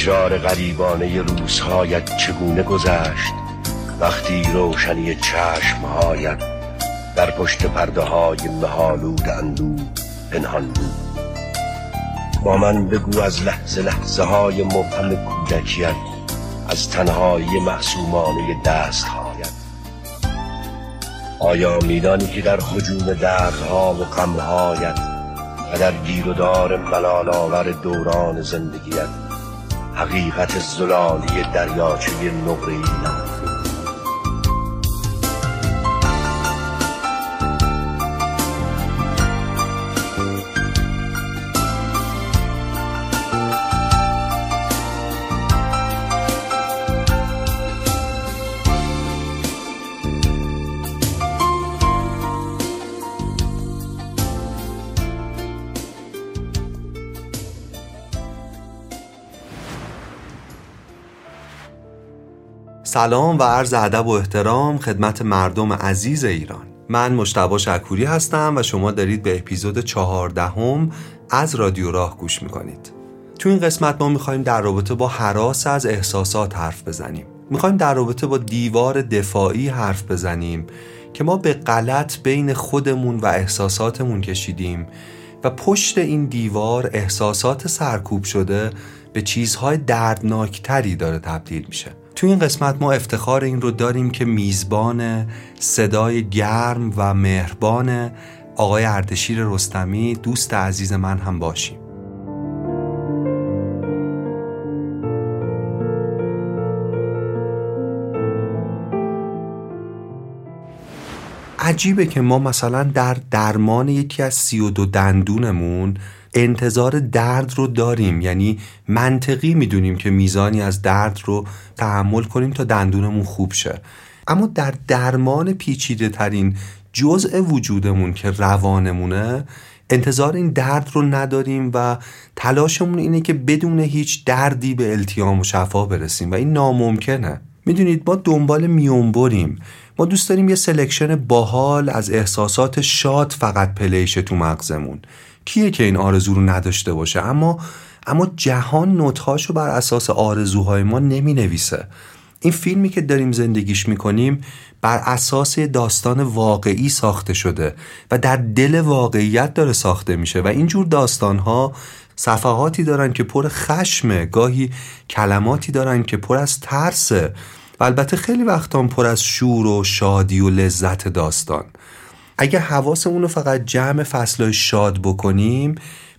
تکرار غریبانه روزهایت چگونه گذشت؟ وقتی روشنی چشمهایت در پشت پرده های مهالود اندو پنهان بود. با من بگو از لحظه لحظه های مبهم کودکیت از تنهایی معصومانه دستهایت. آیا میدانی که در حجوم دردها و غمهایت و در گیر و دار ملال آور دوران زندگیت حقیقت زلالی دریاچه نقره‌ای سلام و عرض ادب و احترام خدمت مردم عزیز ایران. من مشتبا شکوری هستم و شما دارید به اپیزود چهاردهم از رادیو راه گوش می‌کنید. تو این قسمت ما می‌خوایم در رابطه با حراس از احساسات حرف بزنیم. می‌خوایم در رابطه با دیوار دفاعی حرف بزنیم که ما به غلط بین خودمون و احساساتمون کشیدیم و پشت این دیوار احساسات سرکوب شده به چیزهای دردناکتری داره تبدیل میشه. تو این قسمت ما افتخار این رو داریم که میزبان صدای گرم و مهربان آقای اردشیر رستمی دوست عزیز من هم باشیم. عجیبه که ما مثلا در درمان یکی از سی و دو دندونمون انتظار درد رو داریم. یعنی منطقی می‌دونیم که میزانی از درد رو تحمل کنیم تا دندونمون خوب شه. اما در درمان پیچیده ترین جزء وجودمون که روانمونه انتظار این درد رو نداریم و تلاشمون اینه که بدون هیچ دردی به التیام و شفا برسیم و این ناممکنه. می‌دونید ما دنبال میونبریم. ما دوست داریم یه selection باحال از احساسات شاد فقط play شه تو مغزمون. کیه که این آرزو رو نداشته باشه؟ اما اما جهان نوتهاشو بر اساس آرزوهای ما نمی نویسه این فیلمی که داریم زندگیش می‌کنیم بر اساس داستان واقعی ساخته شده و در دل واقعیت داره ساخته میشه و اینجور داستانها صفحاتی دارن که پر خشمه گاهی کلماتی دارن که پر از ترسه. و البته خیلی وقتا پر از شور و شادی و لذت داستان. اگه حواسمون رو فقط جمع فصلهای شاد بکنیم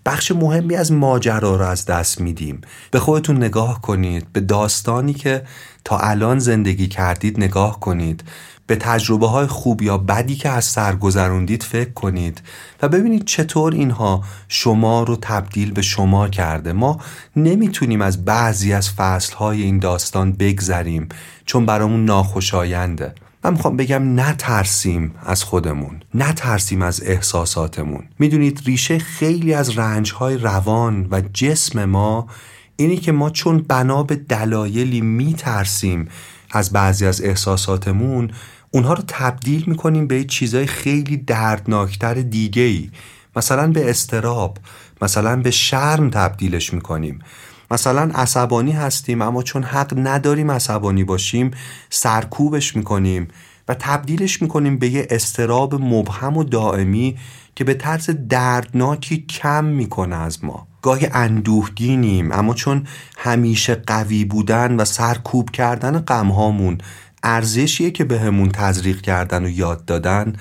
بخش مهمی از ماجرا رو از دست میدیم. به خودتون نگاه کنید به داستانی که تا الان زندگی کردید نگاه کنید. به تجربه های خوب یا بدی که از سر گذروندید فکر کنید و ببینید چطور اینها شما رو تبدیل به شما کرده. ما نمی‌تونیم از بعضی از فصل های این داستان بگذریم چون برامون ناخوشاینده. من می‌خوام بگم نترسیم از خودمون نترسیم از احساساتمون. می‌دونید ریشه خیلی از رنجهای روان و جسم ما اینی که ما چون بنا به دلایلی میترسیم از بعضی از احساساتمون اونها رو تبدیل می‌کنیم به چیزای خیلی دردناکتر دیگه ای مثلا به استراب مثلا به شرم تبدیلش می‌کنیم. مثلا عصبانی هستیم اما چون حق نداریم عصبانی باشیم سرکوبش می‌کنیم و تبدیلش می‌کنیم به یه استراب مبهم و دائمی که به طرز دردناکی کم می‌کنه از ما. گاهی اندوهگینیم اما چون همیشه قوی بودن و سرکوب کردن غمهامون ارزشیه که بهمون به تزریق کردن و یاد دادن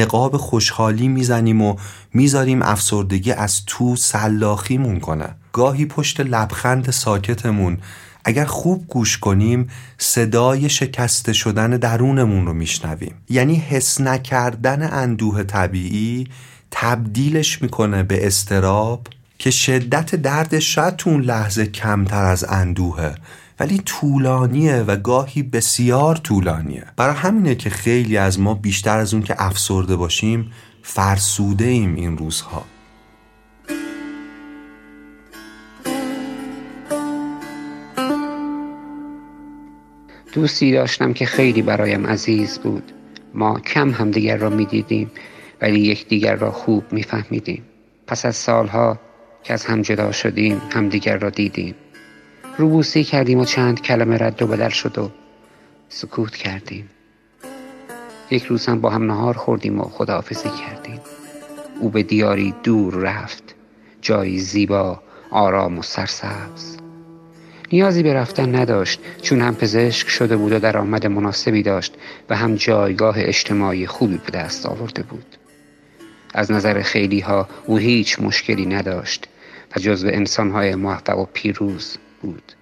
نقاب خوشحالی می‌زنیم و می‌ذاریم افسردگی از تو سلاخیمون کنه. گاهی پشت لبخند ساکتمون. اگر خوب گوش کنیم صدای شکسته شدن درونمون رو میشنویم. یعنی حس نکردن اندوه طبیعی تبدیلش می‌کنه به استراب که شدت دردش شاید تو اون لحظه کمتر از اندوهه. ولی طولانیه و گاهی بسیار طولانیه. برای همینه که خیلی از ما بیشتر از اون که افسرده باشیم فرسوده ایم این روزها. دوستی داشتم که خیلی برایم عزیز بود. ما کم همدیگر را می‌دیدیم ولی یکدیگر را خوب میفهمیدیم. پس از سالها که از هم جدا شدیم همدیگر را دیدیم. روبوسی کردیم و چند کلمه رد و بدل شد و سکوت کردیم. یک روز هم با هم نهار خوردیم و خداحافظی کردیم. او به دیاری دور رفت جایی زیبا آرام و سرسبز. نیازی به رفتن نداشت چون هم پزشک شده بود و درآمد مناسبی داشت و هم جایگاه اجتماعی خوبی به دست آورده بود. از نظر خیلی ها او هیچ مشکلی نداشت و جزو انسانهای موفق و پیروز بود.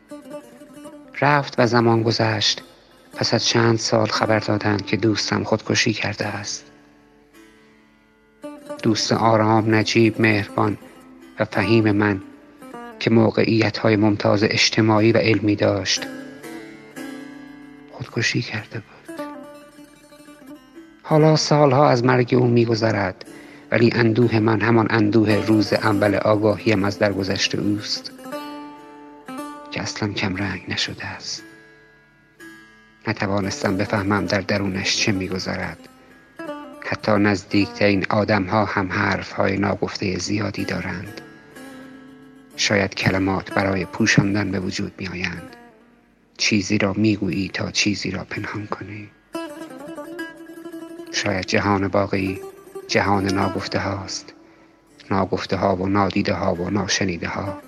رفت و زمان گذشت. پس از چند سال خبر دادند که دوستم خودکشی کرده است. دوست آرام نجیب مهربان و فهیم من که موقعیت های ممتاز اجتماعی و علمی داشت خودکشی کرده بود. حالا سالها از مرگ او میگذرد ولی اندوه من همان اندوه روز اول آگاهیم از درگذشت اوست. که اصلا کمرنگ نشده است. نتوانستم بفهمم در درونش چه میگذرد. حتی نزدیکترین آدم ها هم حرف های ناگفته زیادی دارند. شاید کلمات برای پوشاندن به وجود می آیند چیزی را می‌گویی تا چیزی را پنهان کنی. شاید جهان باقی جهان ناگفته هاست ناگفته ها و نادیده ها و ناشنیده ها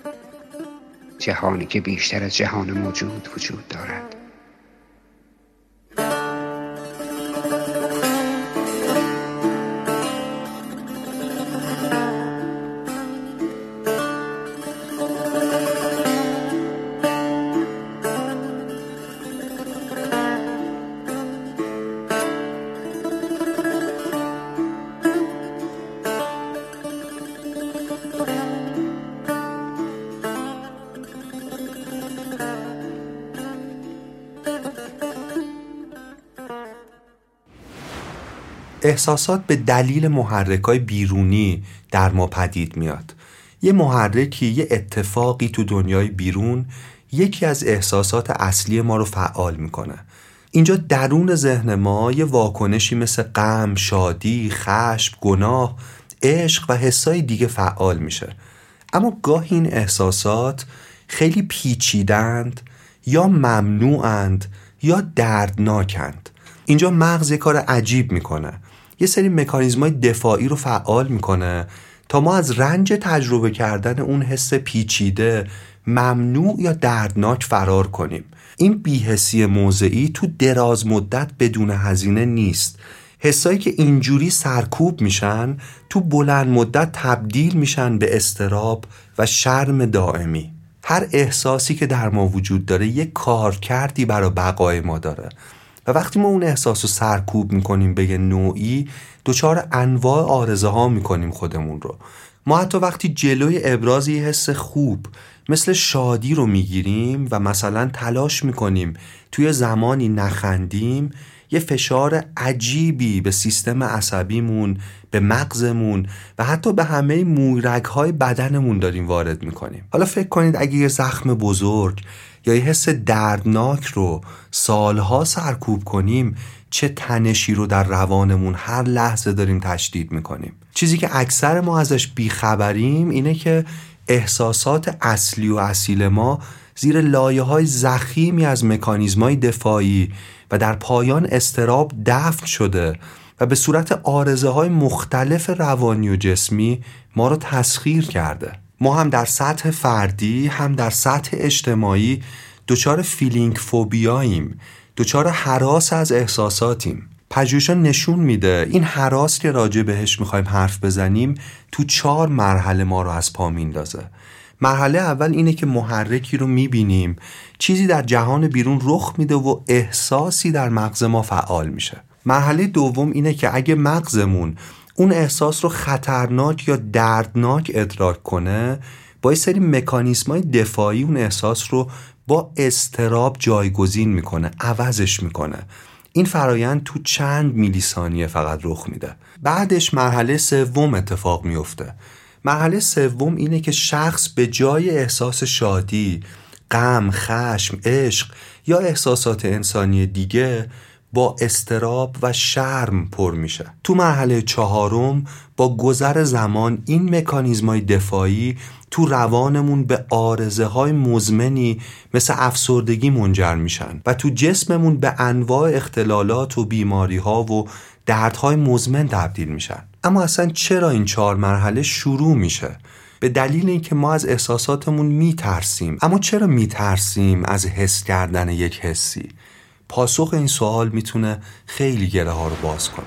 جهانی که بیشتر از جهان موجود وجود دارد. احساسات به دلیل محرکای بیرونی در ما پدید میاد. یه محرکی یه اتفاقی تو دنیای بیرون یکی از احساسات اصلی ما رو فعال می‌کنه. اینجا درون ذهن ما یه واکنشی مثل غم، شادی، خشم، گناه، عشق و حسای دیگه فعال میشه. اما گاهی این احساسات خیلی پیچیدند یا ممنوعند یا دردناکند. اینجا مغز یه کار عجیب می‌کنه. یه سری مکانیزمای دفاعی رو فعال می‌کنه تا ما از رنج تجربه کردن اون حس پیچیده ممنوع یا دردناک فرار کنیم. این بیهسی موضعی تو دراز مدت بدون هزینه نیست. حسایی که اینجوری سرکوب میشن تو بلند مدت تبدیل میشن به استراب و شرم دائمی. هر احساسی که در ما وجود داره یک کارکردی برای بقای ما داره. و وقتی ما اون احساس رو سرکوب می‌کنیم به یه نوعی دچار انواع آرزه ها می‌کنیم خودمون رو. ما حتی وقتی جلوی ابراز یه حس خوب مثل شادی رو می‌گیریم و مثلا تلاش می‌کنیم توی زمانی نخندیم یه فشار عجیبی به سیستم عصبیمون به مغزمون و حتی به همه مویرگ های بدنمون داریم وارد می‌کنیم. حالا فکر کنید اگه یه زخم بزرگ یا یه حس دردناک رو سالها سرکوب کنیم چه تنشی رو در روانمون هر لحظه داریم تشدید می‌کنیم. چیزی که اکثر ما ازش بیخبریم اینه که احساسات اصلی و اصیل ما زیر لایه های زخیمی از مکانیزم های دفاعی و در پایان استراب دفن شده و به صورت عارضه های مختلف روانی و جسمی ما رو تسخیر کرده. ما هم در سطح فردی هم در سطح اجتماعی دچار feeling phobia ییم دچار هراس از احساساتیم. پژوهشا نشون میده این هراس که راجع بهش می‌خوایم حرف بزنیم تو چهار مرحله ما رو از پا میندازه مرحله اول اینه که محرکی رو می‌بینیم. چیزی در جهان بیرون رخ میده و احساسی در مغز ما فعال میشه. مرحله دوم اینه که اگه مغزمون اون احساس رو خطرناک یا دردناک ادراک کنه با یه سری مکانیسم های دفاعی اون احساس رو با استراب جایگزین می‌کنه عوضش می‌کنه. این فرایند تو چند میلی ثانیه فقط رخ میده. بعدش مرحله سوم اتفاق میفته مرحله سوم اینه که شخص به جای احساس شادی غم، خشم، عشق یا احساسات انسانی دیگه با استراب و شرم پر میشه. تو مرحله چهارم با گذر زمان این مکانیزمای دفاعی تو روانمون به آرزه های مزمنی مثل افسردگی منجر میشن و تو جسممون به انواع اختلالات و بیماری ها و دردهای مزمن تبدیل میشن. اما اصلا چرا این چهار مرحله شروع میشه؟ به دلیل اینکه ما از احساساتمون میترسیم. اما چرا میترسیم از حس کردن یک حسی؟ پاسخ این سوال می‌تونه خیلی گره ها رو باز کنه.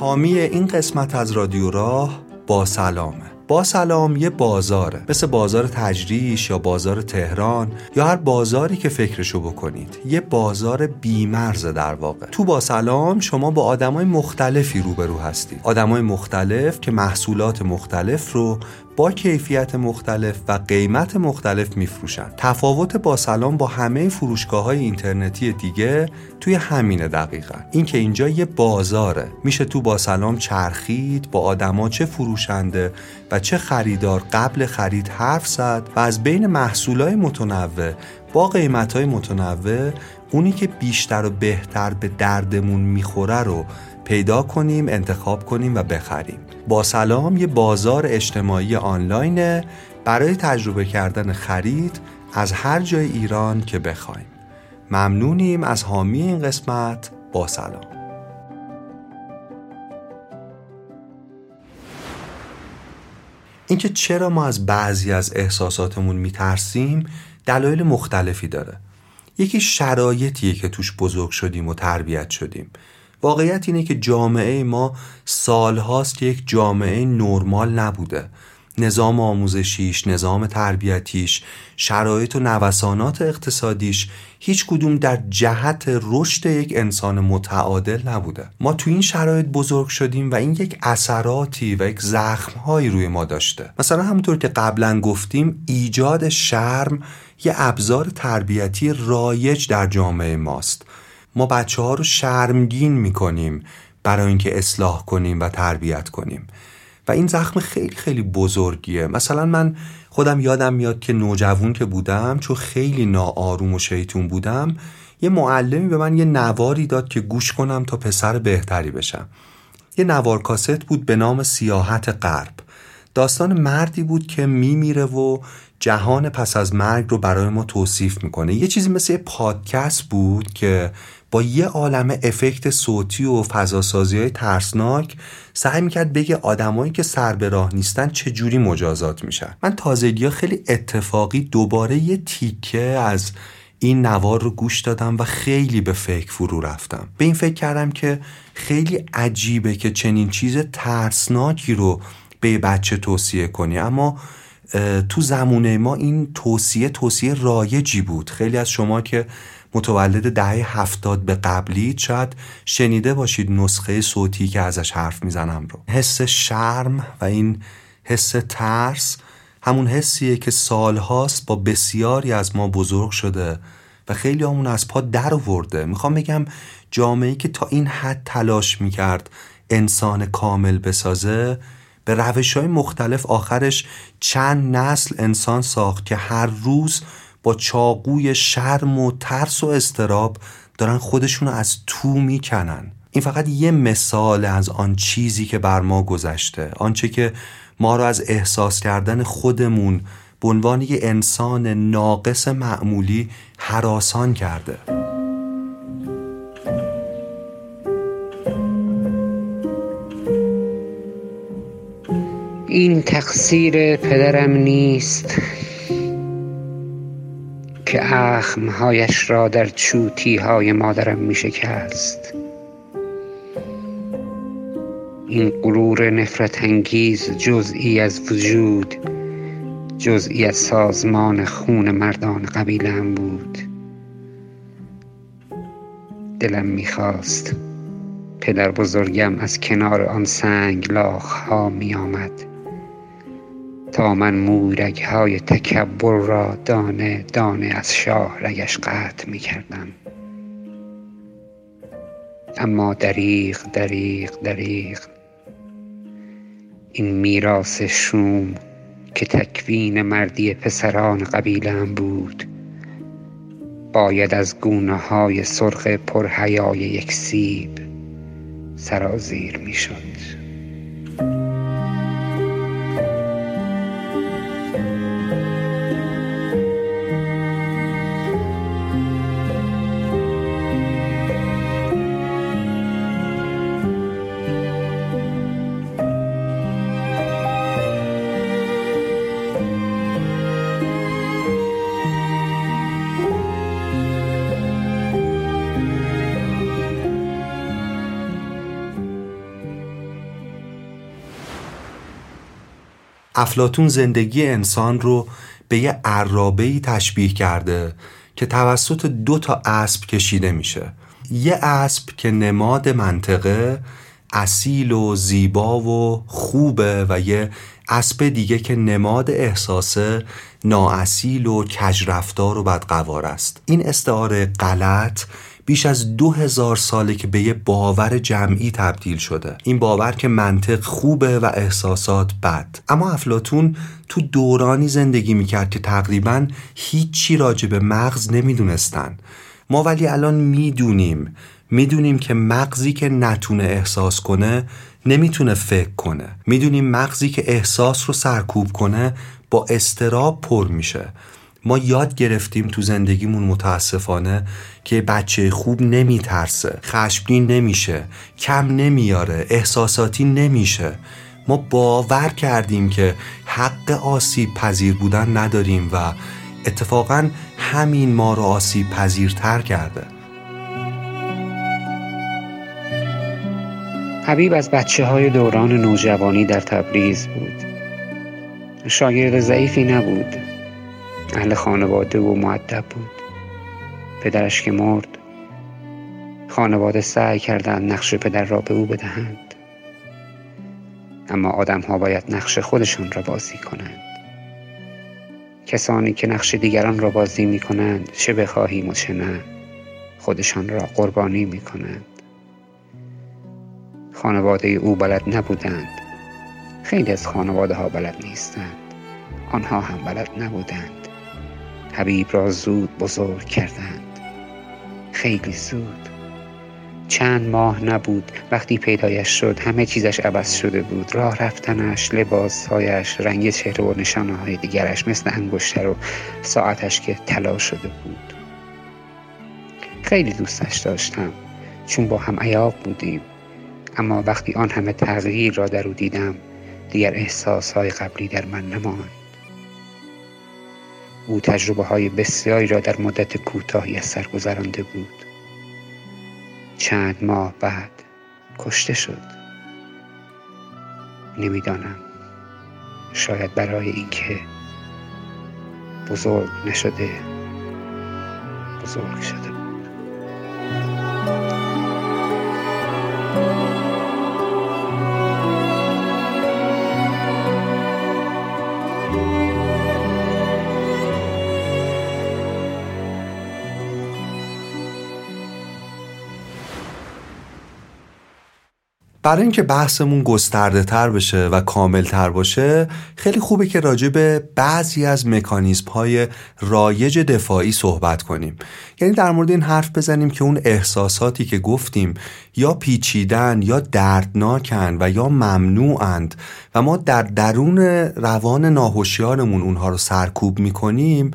حامی این قسمت از رادیو راه با سلامه. با سلام یه بازاره مثل بازار تجریش یا بازار تهران یا هر بازاری که فکرشو بکنید. یه بازار بیمرزه در واقع. تو با سلام شما با آدمای مختلفی روبرو هستید. آدمای مختلف که محصولات مختلف رو با کیفیت مختلف و قیمت مختلف میفروشن. تفاوت با سلام با همه فروشگاه های اینترنتی دیگه توی همینه دقیقا. اینکه اینجا یه بازاره. میشه تو با سلام چرخید با آدما چه فروشنده و چه خریدار قبل خرید حرف زد و از بین محصولای متنوع با قیمت های متنوع اونی که بیشتر و بهتر به دردمون می‌خوره رو پیدا کنیم انتخاب کنیم و بخریم. با سلام یه بازار اجتماعی آنلاینه. برای تجربه کردن خرید از هر جای ایران که بخوایم. ممنونیم از حامی این قسمت. با سلام. اینکه چرا ما از بعضی از احساساتمون میترسیم دلایل مختلفی داره. یکی شرایطیه که توش بزرگ شدیم و تربیت شدیم. واقعیت اینه که جامعه ما سالهاست یک جامعه نرمال نبوده. نظام آموزشیش، نظام تربیتیش، شرایط و نوسانات اقتصادیش هیچ کدوم در جهت رشد یک انسان متعادل نبوده. ما تو این شرایط بزرگ شدیم و این یک اثراتی و یک زخمهایی روی ما داشته. مثلا همونطور که قبلا گفتیم ایجاد شرم یه ابزار تربیتی رایج در جامعه ماست. ما بچه ها رو شرمگین می‌کنیم برای اینکه اصلاح کنیم و تربیت کنیم. و این زخم خیلی خیلی بزرگیه. مثلا من خودم یادم میاد که نوجوون که بودم چون خیلی ناآروم و شیطون بودم یه معلمی به من یه نواری داد که گوش کنم تا پسر بهتری بشم. یه نوار کاست بود به نام سیاحت غرب. داستان مردی بود که میمیره و جهان پس از مرگ رو برای ما توصیف می‌کنه. یه چیزی مثل یه پادکست بود که با یه عالم افکت صوتی و فضاسازی های ترسناک سعی می‌کرد بگه آدمایی که سر به راه نیستن چجوری مجازات میشن. من تازگی خیلی اتفاقی دوباره یه تیکه از این نوار رو گوش دادم و خیلی به فکر فرو رفتم. به این فکر کردم که خیلی عجیبه که چنین چیز ترسناکی رو به بچه توصیه کنی. اما تو زمونه ما این توصیه توصیه رایجی بود. خیلی از شما که متولد دهه هفتاد به قبلی شاید شنیده باشید نسخه صوتی که ازش حرف می‌زنم رو. حس شرم و این حس ترس همون حسیه که سالهاست با بسیاری از ما بزرگ شده و خیلی همون از پا در ورده. می‌خوام بگم جامعه که تا این حد تلاش می‌کرد انسان کامل بسازه به روش های مختلف آخرش چند نسل انسان ساخت که هر روز با چاقوی شرم و ترس و استراب دارن خودشون از تو می‌کنن. این فقط یه مثال از آن چیزی که بر ما گذشته. آنچه که ما را از احساس کردن خودمون به عنوان یه انسان ناقص معمولی حراسان کرده. این تقصیر پدرم نیست. که اخمهایش را در چوتی های مادرم می شکست این غرور نفرت انگیز جزئی از وجود جزئی از سازمان خون مردان قبیلم بود. دلم می‌خواست پدر بزرگم از کنار آن سنگ لاخ ها می آمد تا من مورگ های تکبر را دانه دانه از شاه رگش قطع می کردم اما دریغ دریغ دریغ. این میراث شوم که تکوین مردی پسران قبیلم بود باید از گونه های سرخ پرحیای یک سیب سرازیر می شد افلاتون زندگی انسان رو به یه عرابه تشبیه کرده که توسط دو تا اسب کشیده میشه. یه اسب که نماد منطقه اصیل و زیبا و خوبه و یه اسب دیگه که نماد احساسه نااصیل و کجرفتار و بدقوار است. این استعاره غلط بیش از دو هزار ساله که به یه باور جمعی تبدیل شده. این باور که منطق خوبه و احساسات بد. اما افلاتون تو دورانی زندگی می‌کرد که تقریبا هیچی راجع به مغز نمی‌دونستن. ما ولی الان می‌دونیم. می‌دونیم که مغزی که نتونه احساس کنه نمی‌تونه فکر کنه. می‌دونیم مغزی که احساس رو سرکوب کنه با استراب پر میشه. ما یاد گرفتیم تو زندگیمون متاسفانه که بچه خوب نمیترسه خشمگین نمیشه کم نمیاره احساساتی نمیشه. ما باور کردیم که حق آسیب پذیر بودن نداریم و اتفاقا همین ما رو آسیب پذیرتر کرده. حبیب از بچه های دوران نوجوانی در تبریز بود. شاگرد ضعیفی نبود. اهل خانواده و معدب بود. پدرش که مرد. خانواده سعی کردند نقش پدر را به او بدهند. اما آدم ها باید نقش خودشان را بازی کنند. کسانی که نقش دیگران را بازی می کنند چه بخواهیم و چه نه خودشان را قربانی می کنند خانواده او بلد نبودند. خیلی از خانواده ها بلد نیستند. آنها هم بلد نبودند. حبیب را زود بزرگ کردند. خیلی زود. چند ماه نبود. وقتی پیدایش شد همه چیزش عوض شده بود. راه رفتنش لباسهایش رنگ چهره و نشانه های دیگرش مثل انگشتر و ساعتش که طلا شده بود. خیلی دوستش داشتم. چون با هم ایاب بودیم. اما وقتی آن همه تغییر را در او دیدم دیگر احساس های قبلی در من نماند. او تجربه های بسیاری را در مدت کوتاهی از سر گذرانده بود. چند ماه بعد کشته شد. نمی‌دانم. شاید برای اینکه بزرگ نشده بزرگ شده برای اینکه بحثمون گسترده تر بشه و کامل تر باشه خیلی خوبه که راجع به بعضی از مکانیزم های رایج دفاعی صحبت کنیم. یعنی در مورد این حرف بزنیم که اون احساساتی که گفتیم یا پیچیدن یا دردناکن و یا ممنوعند و ما در درون روان ناهوشیارمون اونها رو سرکوب می‌کنیم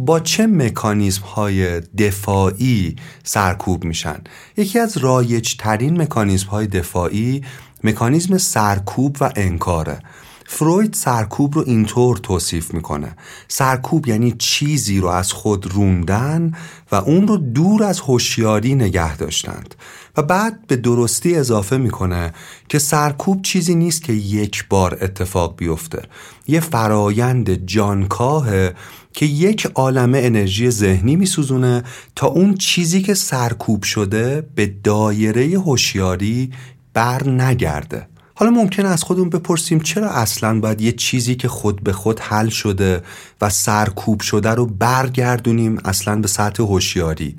با چه مکانیزم های دفاعی سرکوب میشن؟ یکی از رایج ترین مکانیزم های دفاعی مکانیزم سرکوب و انکاره. فروید سرکوب رو اینطور توصیف می‌کنه. سرکوب یعنی چیزی رو از خود روندن و اون رو دور از هوشیاری نگه داشتند. و بعد به درستی اضافه می‌کنه که سرکوب چیزی نیست که یک بار اتفاق بیفته. یه فرایند جانکاهه که یک عالمه انرژی ذهنی میسوزونه تا اون چیزی که سرکوب شده به دایره هوشیاری بر نگرده. حالا ممکن از خودمون بپرسیم چرا اصلا باید یه چیزی که خود به خود حل شده و سرکوب شده رو برگردونیم اصلا به سطح هوشیاری؟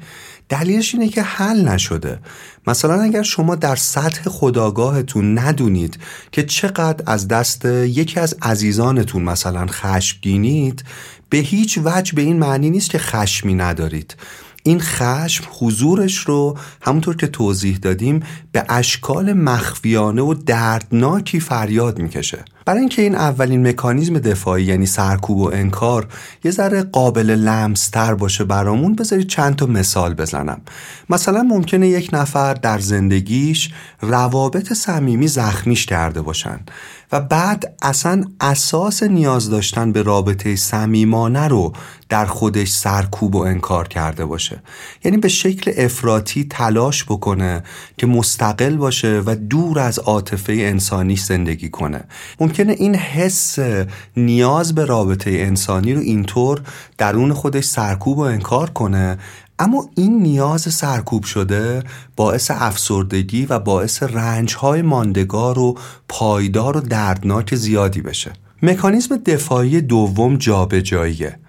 دلیلش اینه که حل نشده. مثلا اگر شما در سطح خداگاهتون ندونید که چقدر از دست یکی از عزیزانتون مثلا خشمگینید به هیچ وجه به این معنی نیست که خشمی ندارید. این خشم حضورش رو همونطور که توضیح دادیم به اشکال مخفیانه و دردناکی فریاد می‌کشه. برای اینکه این اولین مکانیزم دفاعی یعنی سرکوب و انکار یه ذره قابل لمستر باشه برامون بذارید چند تا مثال بزنم. مثلا ممکنه یک نفر در زندگیش روابط صمیمی زخمیش کرده باشن. و بعد اصلا اساس نیاز داشتن به رابطه صمیمانه رو در خودش سرکوب و انکار کرده باشه. یعنی به شکل افراطی تلاش بکنه که مستقل باشه و دور از عاطفه انسانی زندگی کنه. ممکنه این حس نیاز به رابطه انسانی رو اینطور درون خودش سرکوب و انکار کنه اما این نیاز سرکوب شده باعث افسردگی و باعث رنجهای ماندگار و پایدار و دردناک زیادی بشه. مکانیزم دفاعی دوم جابجاییه.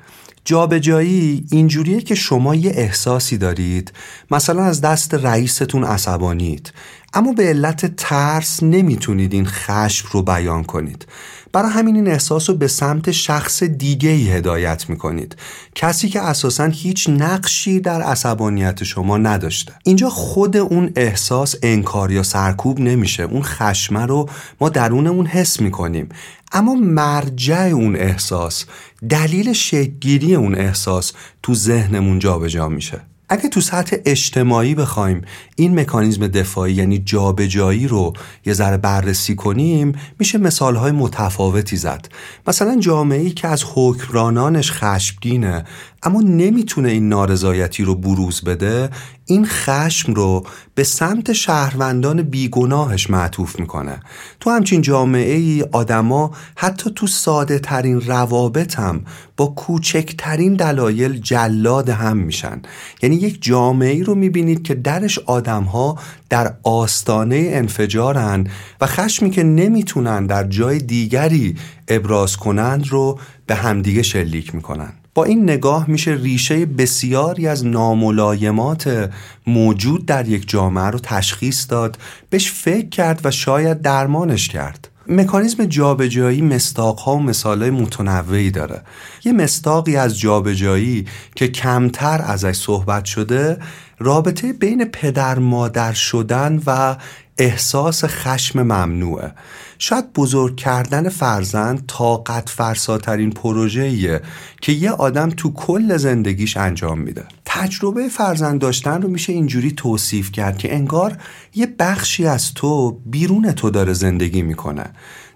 جابجایی اینجوریه که شما یه احساسی دارید مثلا از دست رئیستون عصبانید اما به علت ترس نمی‌تونید این خشم رو بیان کنید. برای همین این احساس رو به سمت شخص دیگه ای هدایت می‌کنید. کسی که اساسا هیچ نقشی در عصبانیت شما نداشته. اینجا خود اون احساس انکار یا سرکوب نمیشه. اون خشمه رو ما درونمون حس می‌کنیم. اما مرجع اون احساس دلیل شکگیری اون احساس تو ذهنمون جابجا میشه. اگه تو سطح اجتماعی بخوایم این مکانیزم دفاعی یعنی جابجایی رو یه ذره بررسی کنیم میشه مثالهای متفاوتی زد. مثلا جامعه ای که از حکمرانانش خشمگینه اما نمی‌تونه این نارضایتی رو بروز بده این خشم رو به سمت شهروندان بیگناهش معطوف می‌کنه. تو همچین جامعه ای آدما حتی تو ساده ترین روابط هم با کوچکترین دلایل جلاد هم میشن. یعنی یک جامعه ای رو می‌بینید که درش آدمها در آستانه انفجارن و خشمی که نمی‌تونن در جای دیگری ابراز کنند رو به همدیگه شلیک می‌کنن. با این نگاه میشه ریشه بسیاری از ناملایمات موجود در یک جامعه رو تشخیص داد بهش فکر کرد و شاید درمانش کرد. مکانیزم جابجایی مستاقها و مثالهای متنوعی داره. یه مستاقی از جابجایی که کمتر ازش صحبت شده رابطه بین پدر مادر شدن و احساس خشم ممنوعه. شاید بزرگ کردن فرزند طاقت فرساترین پروژه‌ایه که یه آدم تو کل زندگیش انجام میده. تجربه فرزند داشتن رو میشه اینجوری توصیف کرد که انگار یه بخشی از تو بیرون تو داره زندگی می‌کنه.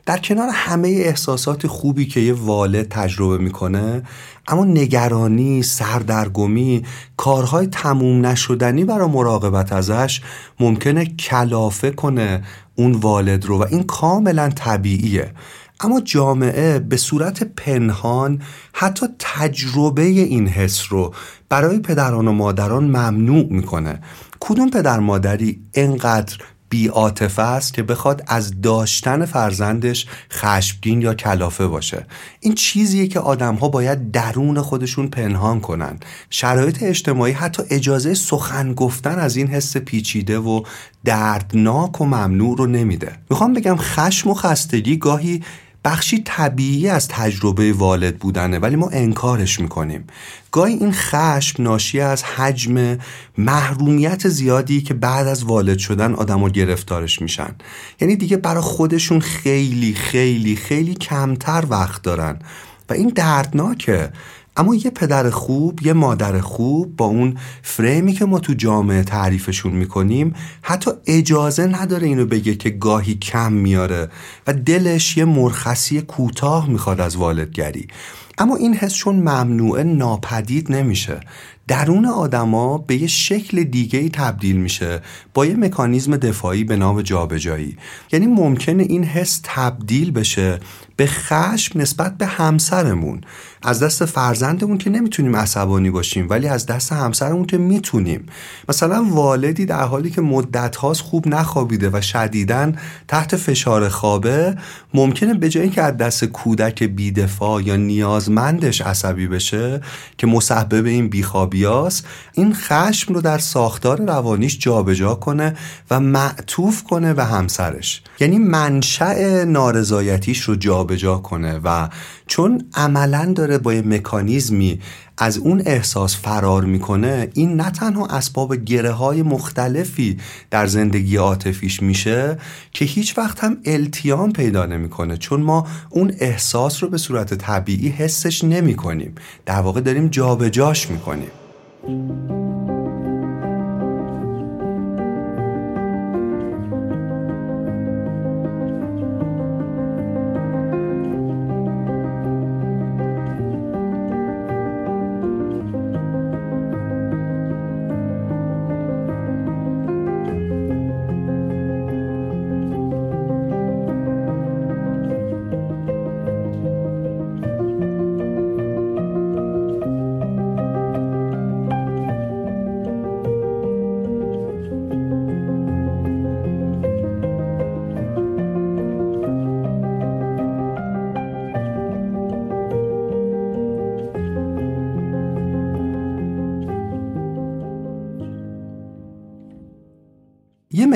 در کنار همه احساسات خوبی که یه والد تجربه می‌کنه اما نگرانی، سردرگمی، کارهای تموم نشدنی برای مراقبت ازش ممکنه کلافه کنه اون والد رو و این کاملا طبیعیه. اما جامعه به صورت پنهان حتی تجربه این حس رو برای پدران و مادران ممنوع می‌کنه. کدوم پدر مادری انقدر بیعاطفه است که بخواد از داشتن فرزندش خشمگین یا کلافه باشه. این چیزیه که آدم ها باید درون خودشون پنهان کنن. شرایط اجتماعی حتی اجازه سخن گفتن از این حس پیچیده و دردناک و ممنوع رو نمیده. می‌خوام بگم خشم و خستگی گاهی بخشی طبیعی از تجربه والد بودنه ولی ما انکارش می‌کنیم. گاهی این خشم ناشی از حجم محرومیت زیادی که بعد از والد شدن آدما گرفتارش میشن. یعنی دیگه برای خودشون خیلی خیلی خیلی کمتر وقت دارن. و این دردناکه. اما یه پدر خوب یه مادر خوب با اون فریمی که ما تو جامعه تعریفشون می‌کنیم حتی اجازه نداره اینو بگه که گاهی کم میاره و دلش یه مرخصی کوتاه می‌خواد از والدگری. اما این حس چون ممنوعه ناپدید نمیشه. درون آدما به یه شکل دیگه ای تبدیل میشه با یه مکانیزم دفاعی به نام جابجایی. یعنی ممکنه این حس تبدیل بشه به خشم نسبت به همسرمون. از دست فرزندمون که نمی‌تونیم عصبانی باشیم ولی از دست همسرمون که می‌تونیم. مثلا والدی در حالی که مدت هاست خوب نخوابیده و شدیدن تحت فشار خوابه ممکنه به جایی که از دست کودک بیدفاع یا نیازمندش عصبی بشه که مسبب این بیخوابیاست این خشم رو در ساختار روانیش جابجا کنه و معطوف کنه به همسرش. یعنی منشأ نارضایتیش رو جابجا کنه و چون عملا داره با یه مکانیزمی از اون احساس فرار می‌کنه این نه تنها اسباب گره های مختلفی در زندگی عاطفیش میشه که هیچ وقت هم التیام پیدا نمی‌کنه چون ما اون احساس رو به صورت طبیعی حسش نمی کنیم در واقع داریم جابجاش می‌کنیم.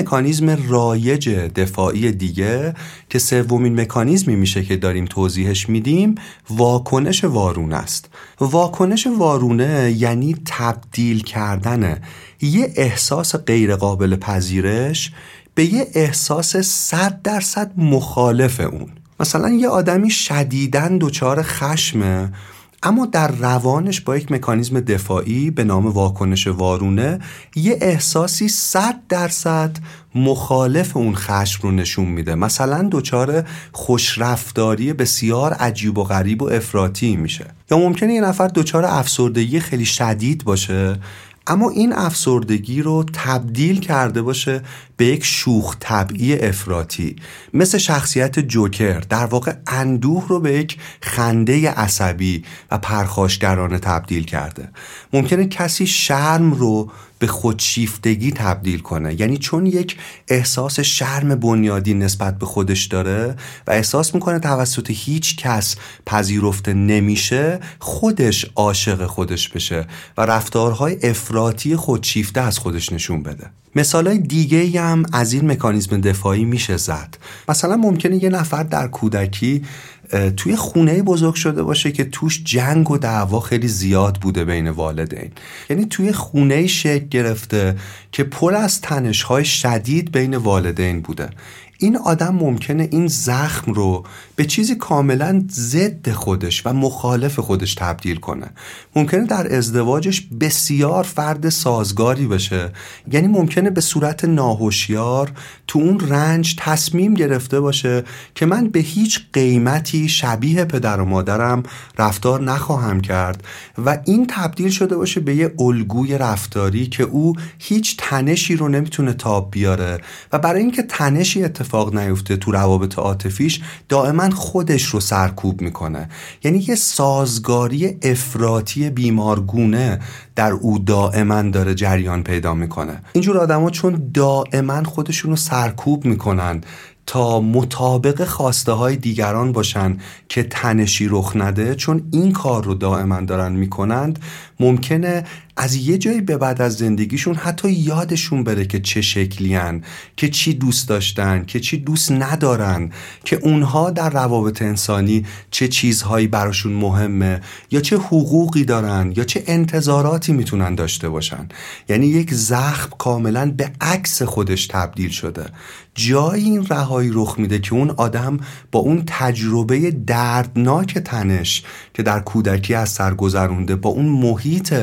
مکانیزم رایج دفاعی دیگه که سومین مکانیزمی میشه که داریم توضیحش میدیم واکنش وارونه است. واکنش وارونه یعنی تبدیل کردن. یه احساس غیرقابل پذیرش به یه احساس صد درصد مخالف اون. مثلا یه آدمی شدیدن دچار خشمه. اما در روانش با یک مکانیزم دفاعی به نام واکنش وارونه یه احساسی صد درصد مخالف اون خشم رو نشون میده. مثلا دچار خوشرفتاری بسیار عجیب و غریب و افراطی میشه. یا ممکنه یه نفر دچار افسردگی خیلی شدید باشه اما این افسردگی رو تبدیل کرده باشه به یک شوخ طبعی افراطی مثل شخصیت جوکر در واقع اندوه رو به یک خنده عصبی و پرخاشگرانه تبدیل کرده. ممکنه کسی شرم رو به خودشیفتگی تبدیل کنه. یعنی چون یک احساس شرم بنیادی نسبت به خودش داره و احساس می‌کنه توسط هیچ کس پذیرفته نمیشه خودش عاشق خودش بشه و رفتارهای افراطی خودشیفته از خودش نشون بده. مثال دیگه هم از این مکانیزم دفاعی میشه زد. مثلا ممکنه یه نفر در کودکی توی خونه بزرگ شده باشه که توش جنگ و دعوا خیلی زیاد بوده بین والدین. یعنی توی خونه شکل گرفته که پر از تنشهای شدید بین والدین بوده. این آدم ممکنه این زخم رو به چیزی کاملا ضد خودش و مخالف خودش تبدیل کنه. ممکنه در ازدواجش بسیار فرد سازگاری بشه. یعنی ممکنه به صورت ناهوشیار تو اون رنج تصمیم گرفته باشه که من به هیچ قیمتی شبیه پدر و مادرم رفتار نخواهم کرد و این تبدیل شده باشه به یه الگوی رفتاری که او هیچ تنشی رو نمی‌تونه تاب بیاره. و برای اینکه تنشی نیفته تو روابط عاطفیش دائما خودش رو سرکوب می‌کنه. یعنی یه سازگاری افراطی بیمارگونه در او دائما داره جریان پیدا می‌کنه. اینجور آدما چون دائما خودشون رو سرکوب می‌کنن تا مطابق خواسته های دیگران باشن که تنشی رخ نده چون این کار رو دائما دارن می‌کنند ممکنه از یه جایی به بعد از زندگیشون حتی یادشون بره که چه شکلیان که چی دوست داشتن که چی دوست ندارن که اونها در روابط انسانی چه چیزهایی براشون مهمه یا چه حقوقی دارن یا چه انتظاراتی می‌تونن داشته باشن. یعنی یک زخم کاملا به عکس خودش تبدیل شده. جایی این رهایی رخ میده که اون آدم با اون تجربه دردناک تنش که در کودکی از سر گذرونده با اون محیط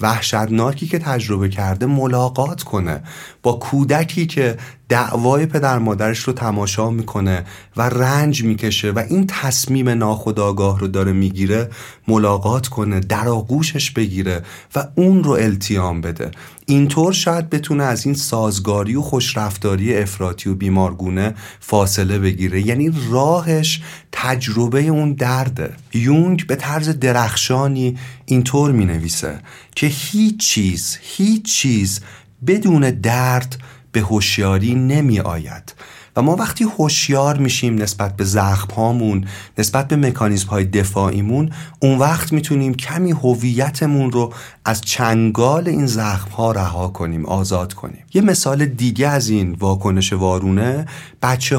وحشتناکی که تجربه کرده ملاقات کنه. با کودکی که دعوای پدر مادرش رو تماشا می‌کنه و رنج می‌کشه و این تصمیم ناخودآگاه رو داره می‌گیره ملاقات کنه در آغوشش بگیره و اون رو التیام بده. اینطور شاید بتونه از این سازگاری و خوشرفتاری افراطی و بیمارگونه فاصله بگیره. یعنی راهش تجربه اون درده. یونگ به طرز درخشانی اینطور می نویسه که هیچ چیز هیچ چیز بدون درد به هوشیاری نمی آید. و ما وقتی هوشیار میشیم نسبت به زخم هامون نسبت به مکانیزم های دفاعیمون اون وقت می‌تونیم کمی هویتمون رو از چنگال این زخم ها رها کنیم آزاد کنیم. یه مثال دیگه از این واکنش وارونه بچه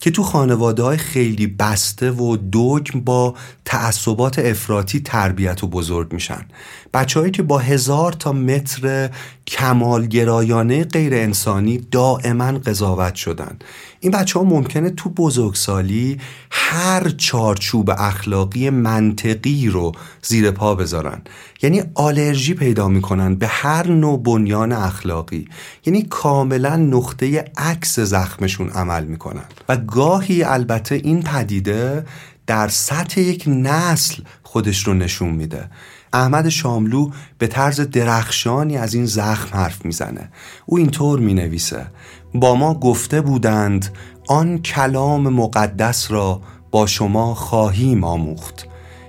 که تو خانواده های خیلی بسته و دوگم با تعصبات افراطی تربیت و بزرگ میشن. بچههایی که با هزار تا متر کمالگرایانه غیر انسانی دائما قضاوت شدن. این بچه ها ممکنه تو بزرگسالی هر چارچوب اخلاقی منطقی رو زیر پا بذارن. یعنی آلرژی پیدا می‌کنن به هر نوع بنیان اخلاقی. یعنی کاملا نقطه عکس زخمشون عمل می‌کنن. و گاهی البته این پدیده در سطح یک نسل خودش رو نشون میده. احمد شاملو به طرز درخشانی از این زخم حرف می‌زنه. او اینطور می‌نویسه. با ما گفته بودند آن کلام مقدس را با شما خواهیم آموخت.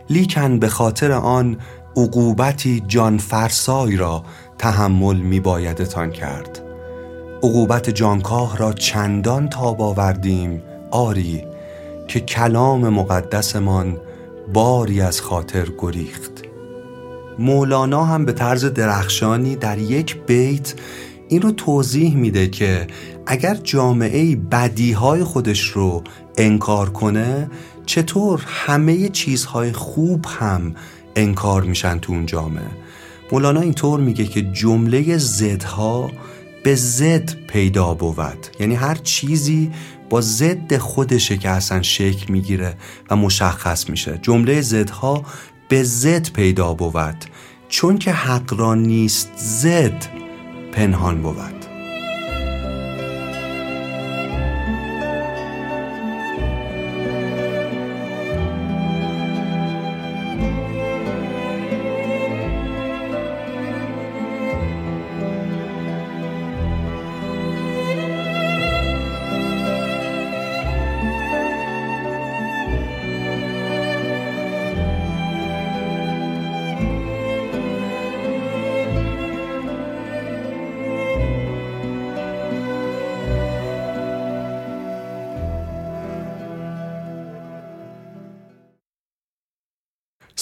لیکن به خاطر آن عقوبتی جان فرسای را تحمل می بایدتان کرد. عقوبت جانکاه را چندان تاب آوردیم آری که کلام مقدسمان باری از خاطر گریخت. مولانا هم به طرز درخشانی در یک بیت این رو توضیح میده که اگر جامعه بدیهای خودش رو انکار کنه چطور همه چیزهای خوب هم انکار میشن تو اون جامعه؟ مولانا اینطور میگه که جمله زدها به زد پیدا بود. یعنی هر چیزی با ضد خودشه که اصلا شکل می‌گیره و مشخص میشه. جمله زدها به زد پیدا بود. چون که حق را نیست زد پنهان بود.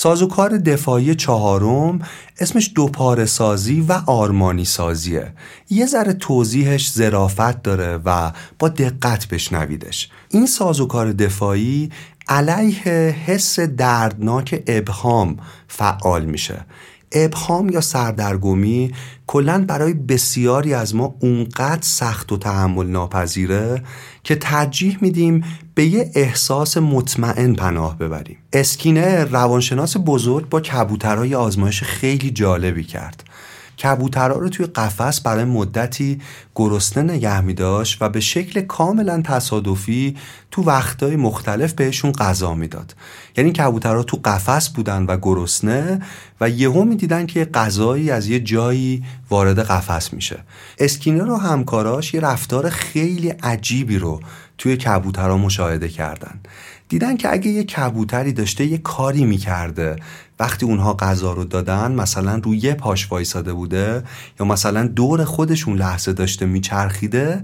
سازوکار دفاعی چهارم اسمش دوپاره سازی و آرمانی سازیه یه ذره توضیحش زرافت داره و با دقت بشنویدش. این سازوکار دفاعی علیه حس دردناک ابهام فعال میشه. ابهام یا سردرگمی کلا برای بسیاری از ما اونقدر سخت و تحمل ناپذیره که ترجیح میدیم به یه احساس مطمئن پناه ببریم. اسکینه روانشناس بزرگ با کبوترهای آزمایش خیلی جالبی کرد. کبوترها رو توی قفس برای مدتی گرسنه نگه می داشت و به شکل کاملا تصادفی تو وقتهای مختلف بهشون غذا می‌داد. یعنی کبوترها تو قفس بودن و گرسنه و یهو می‌دیدن که غذایی از یه جایی وارد قفس میشه. اسکینر و همکاراش یه رفتار خیلی عجیبی رو توی کبوترها مشاهده کردن. دیدن که اگه یه کبوتری داشته یه کاری می‌کرده وقتی اونها غذا رو دادن مثلا روی یه پاش وایساده بوده یا مثلا دور خودشون لحظه داشته میچرخیده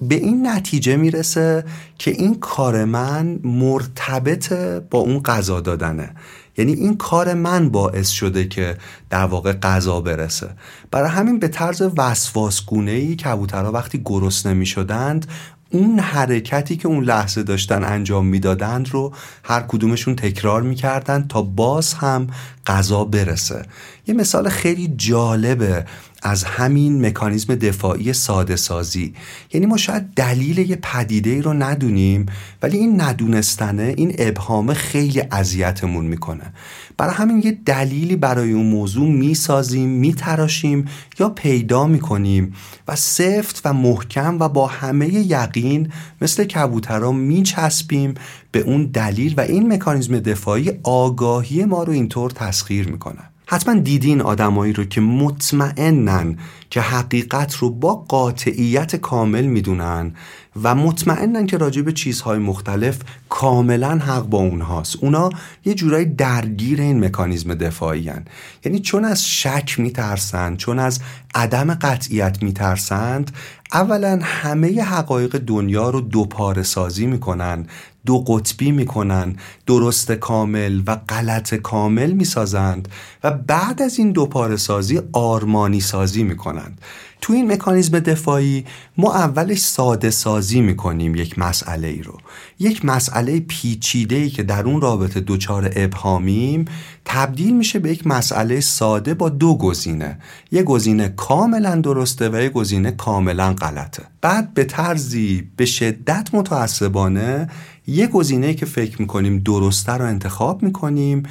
به این نتیجه می‌رسه که این کار من مرتبط با اون غذا دادنه. یعنی این کار من باعث شده که در واقع غذا برسه. برای همین به طرز وسواسگونه ای کبوترها وقتی گرسنه می شدند اون حرکتی که اون لحظه داشتن انجام می‌دادند رو هر کدومشون تکرار می‌کردن تا باز هم غذا برسه. یه مثال خیلی جالبه. از همین مکانیزم دفاعی ساده سازی. یعنی ما شاید دلیل یه پدیده ای رو ندونیم ولی این ندونستنه این ابهام خیلی اذیتمون می‌کنه. برای همین یه دلیلی برای اون موضوع می‌سازیم میتراشیم یا پیدا می‌کنیم و سفت و محکم و با همه یقین مثل کبوترها میچسبیم به اون دلیل و این مکانیزم دفاعی آگاهی ما رو اینطور تسخیر می‌کنه. حتما دیدین آدمایی رو که مطمئنن که حقیقت رو با قاطعیت کامل می‌دونن و مطمئنن که راجع به چیزهای مختلف کاملا حق با اونهاست اونا یه جورایی درگیر این مکانیزم دفاعی هن. یعنی چون از شک میترسند چون از عدم قطعیت میترسند اولا همه حقایق دنیا رو دوپاره سازی می‌کنن دو قطبی می‌کنن درست کامل و غلط کامل می‌سازند و بعد از این دو سازی آرمانی سازی می‌کنند. تو این مکانیزم دفاعی ما اولش ساده سازی می‌کنیم یک مسئله ای رو. یک مسئله پیچیده ای که در اون رابطه دوچار ابهامیم تبدیل میشه به یک مسئله ساده با دو گزینه. یک گزینه کاملا درسته و یک گزینه کاملا غلطه. بعد به طرزی به شدت متعصبانه یه گزینه که فکر می‌کنیم درسته رو انتخاب می‌کنیم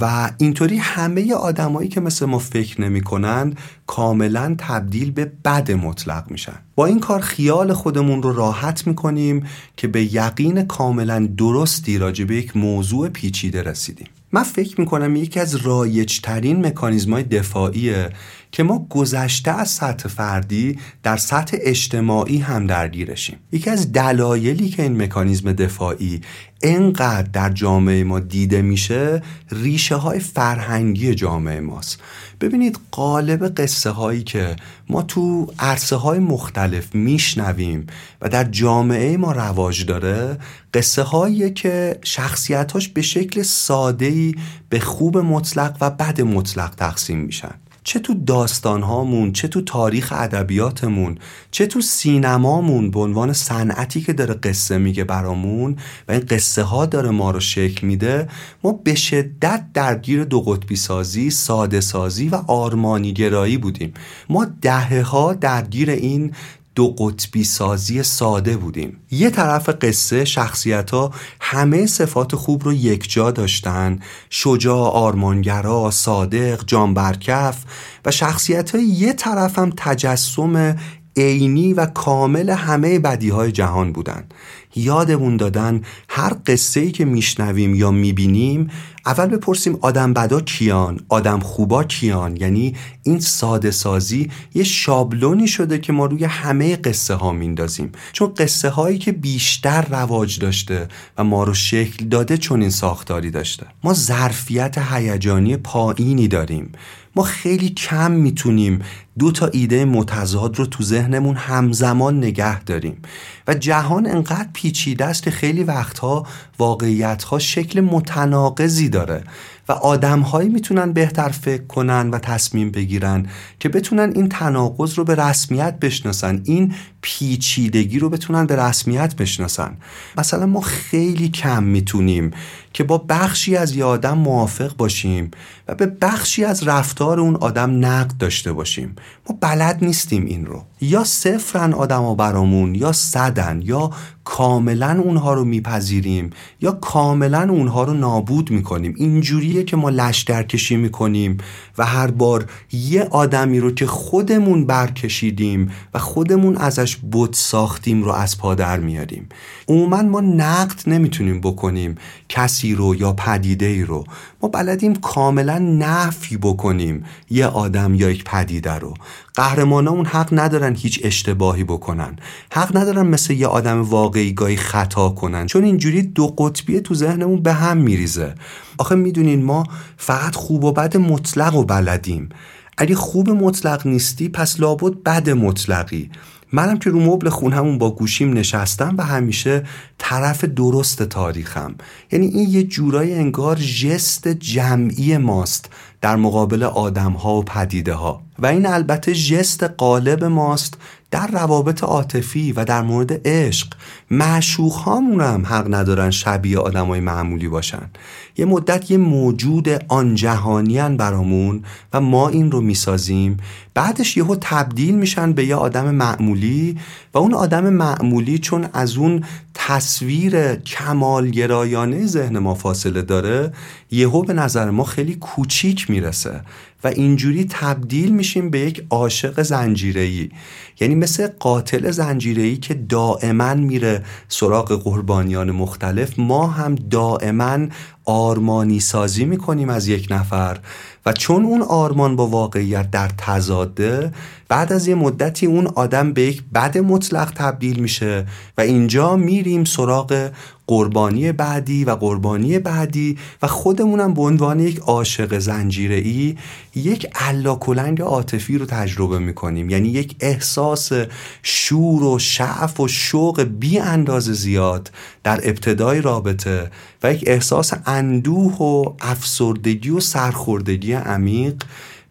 و اینطوری همه آدمایی که مثل ما فکر نمی‌کنن کاملا تبدیل به بد مطلق میشن. با این کار خیال خودمون رو راحت می‌کنیم که به یقین کاملا درستی راجع به یک موضوع پیچیده رسیدیم. من فکر می‌کنم یکی از رایجترین مکانیزم های دفاعیه که ما گذشته از سطح فردی در سطح اجتماعی هم درگیرشیم. یکی از دلایلی که این مکانیزم دفاعی انقدر در جامعه ما دیده میشه ریشه های فرهنگی جامعه ماست. ببینید قالب قصه هایی که ما تو عرصه های مختلف میشنویم و در جامعه ما رواج داره قصه هایی که شخصیتاش به شکل ساده به خوب مطلق و بد مطلق تقسیم میشن. چه تو داستانهامون چه تو تاریخ ادبیاتمون چه تو سینمامون به عنوان صنعتی که داره قصه میگه برامون و این قصه ها داره ما رو شکل میده ما به شدت درگیر دو قطبی سازی ساده سازی و آرمانی گرایی بودیم. ما دهه ها درگیر این دو قطبی سازی ساده بودیم. یه طرف قصه شخصیت ها همه صفات خوب رو یک جا داشتن. شجاع آرمانگرا صادق جانبرکف و شخصیت های یه طرف هم تجسم عینی و کامل همه بدی های جهان بودن. یادمون دادن هر قصه ای که میشنویم یا می‌بینیم اول بپرسیم آدم بدا کیان آدم خوبا کیان؟ یعنی این ساده سازی یه شابلونی شده که ما روی همه قصه ها میندازیم. چون قصه هایی که بیشتر رواج داشته و ما رو شکل داده چون این ساختاری داشته. ما ظرفیت هیجانی پایینی داریم. ما خیلی کم می‌تونیم دو تا ایده متضاد رو تو ذهنمون همزمان نگه داریم. و جهان انقدر پیچیده است که خیلی وقتها واقعیتها شکل متناقضی داره و آدمهایی می‌تونن بهتر فکر کنن و تصمیم بگیرن که بتونن این تناقض رو به رسمیت بشناسن این پیچیدگی رو بتونن به رسمیت بشناسن. مثلا ما خیلی کم می‌تونیم که با بخشی از یه آدم موافق باشیم و به بخشی از رفتار اون آدم نقد داشته باشیم. ما بلد نیستیم این رو. یا صفرن آدم ها برامون یا صدن یا کاملا اونها رو میپذیریم یا کاملا اونها رو نابود می‌کنیم. اینجوریه که ما لش درکشی می‌کنیم و هر بار یه آدمی رو که خودمون برکشیدیم و خودمون ازش بود ساختیم رو از پا در میاریم. عموما ما نقد نمی‌تونیم بکنیم. کسی رو یا پدیده ای رو. ما بلدیم کاملا نفی بکنیم یه آدم یا یک پدیده رو. قهرمانامون حق ندارن هیچ اشتباهی بکنن. حق ندارن مثل یه آدم واقعی گاهی خطا کنن. چون اینجوری دو قطبیه تو ذهنمون به هم میریزه. آخه می‌دونین ما فقط خوب و بد مطلق و بلدیم. اگه خوب مطلق نیستی پس لابد بد مطلقی. منم که رو مبل خونهمون با گوشیم نشستم و همیشه طرف درست تاریخم. یعنی این یه جورای انگار جست جمعی ماست در مقابل آدم ها و پدیده ها و این البته جست قالب ماست در روابط عاطفی و در مورد عشق معشوق هم حق ندارن شبیه آدمای معمولی باشن. یه مدت یه موجود آن جهانیان برامون و ما این رو می‌سازیم. بعدش یهو تبدیل میشن به یه آدم معمولی و اون آدم معمولی چون از اون تصویر کمالگرایانه ذهن ما فاصله داره یهو به نظر ما خیلی کوچیک می‌رسه. و اینجوری تبدیل میشیم به یک عاشق زنجیره‌ای. یعنی مثل قاتل زنجیره‌ای که دائما میره سراغ قربانیان مختلف ما هم دائما آرمانی سازی می‌کنیم از یک نفر. و چون اون آرمان با واقعیت در تضاده بعد از یه مدتی اون آدم به یک بد مطلق تبدیل میشه و اینجا میریم سراغ قربانی بعدی و قربانی بعدی و خودمونم به عنوان یک عاشق زنجیره ای یک کلنگ عاطفی رو تجربه می‌کنیم. یعنی یک احساس شور و شعف و شوق بی انداز زیاد در ابتدای رابطه و یک احساس اندوه و افسردگی و سرخوردگی عمیق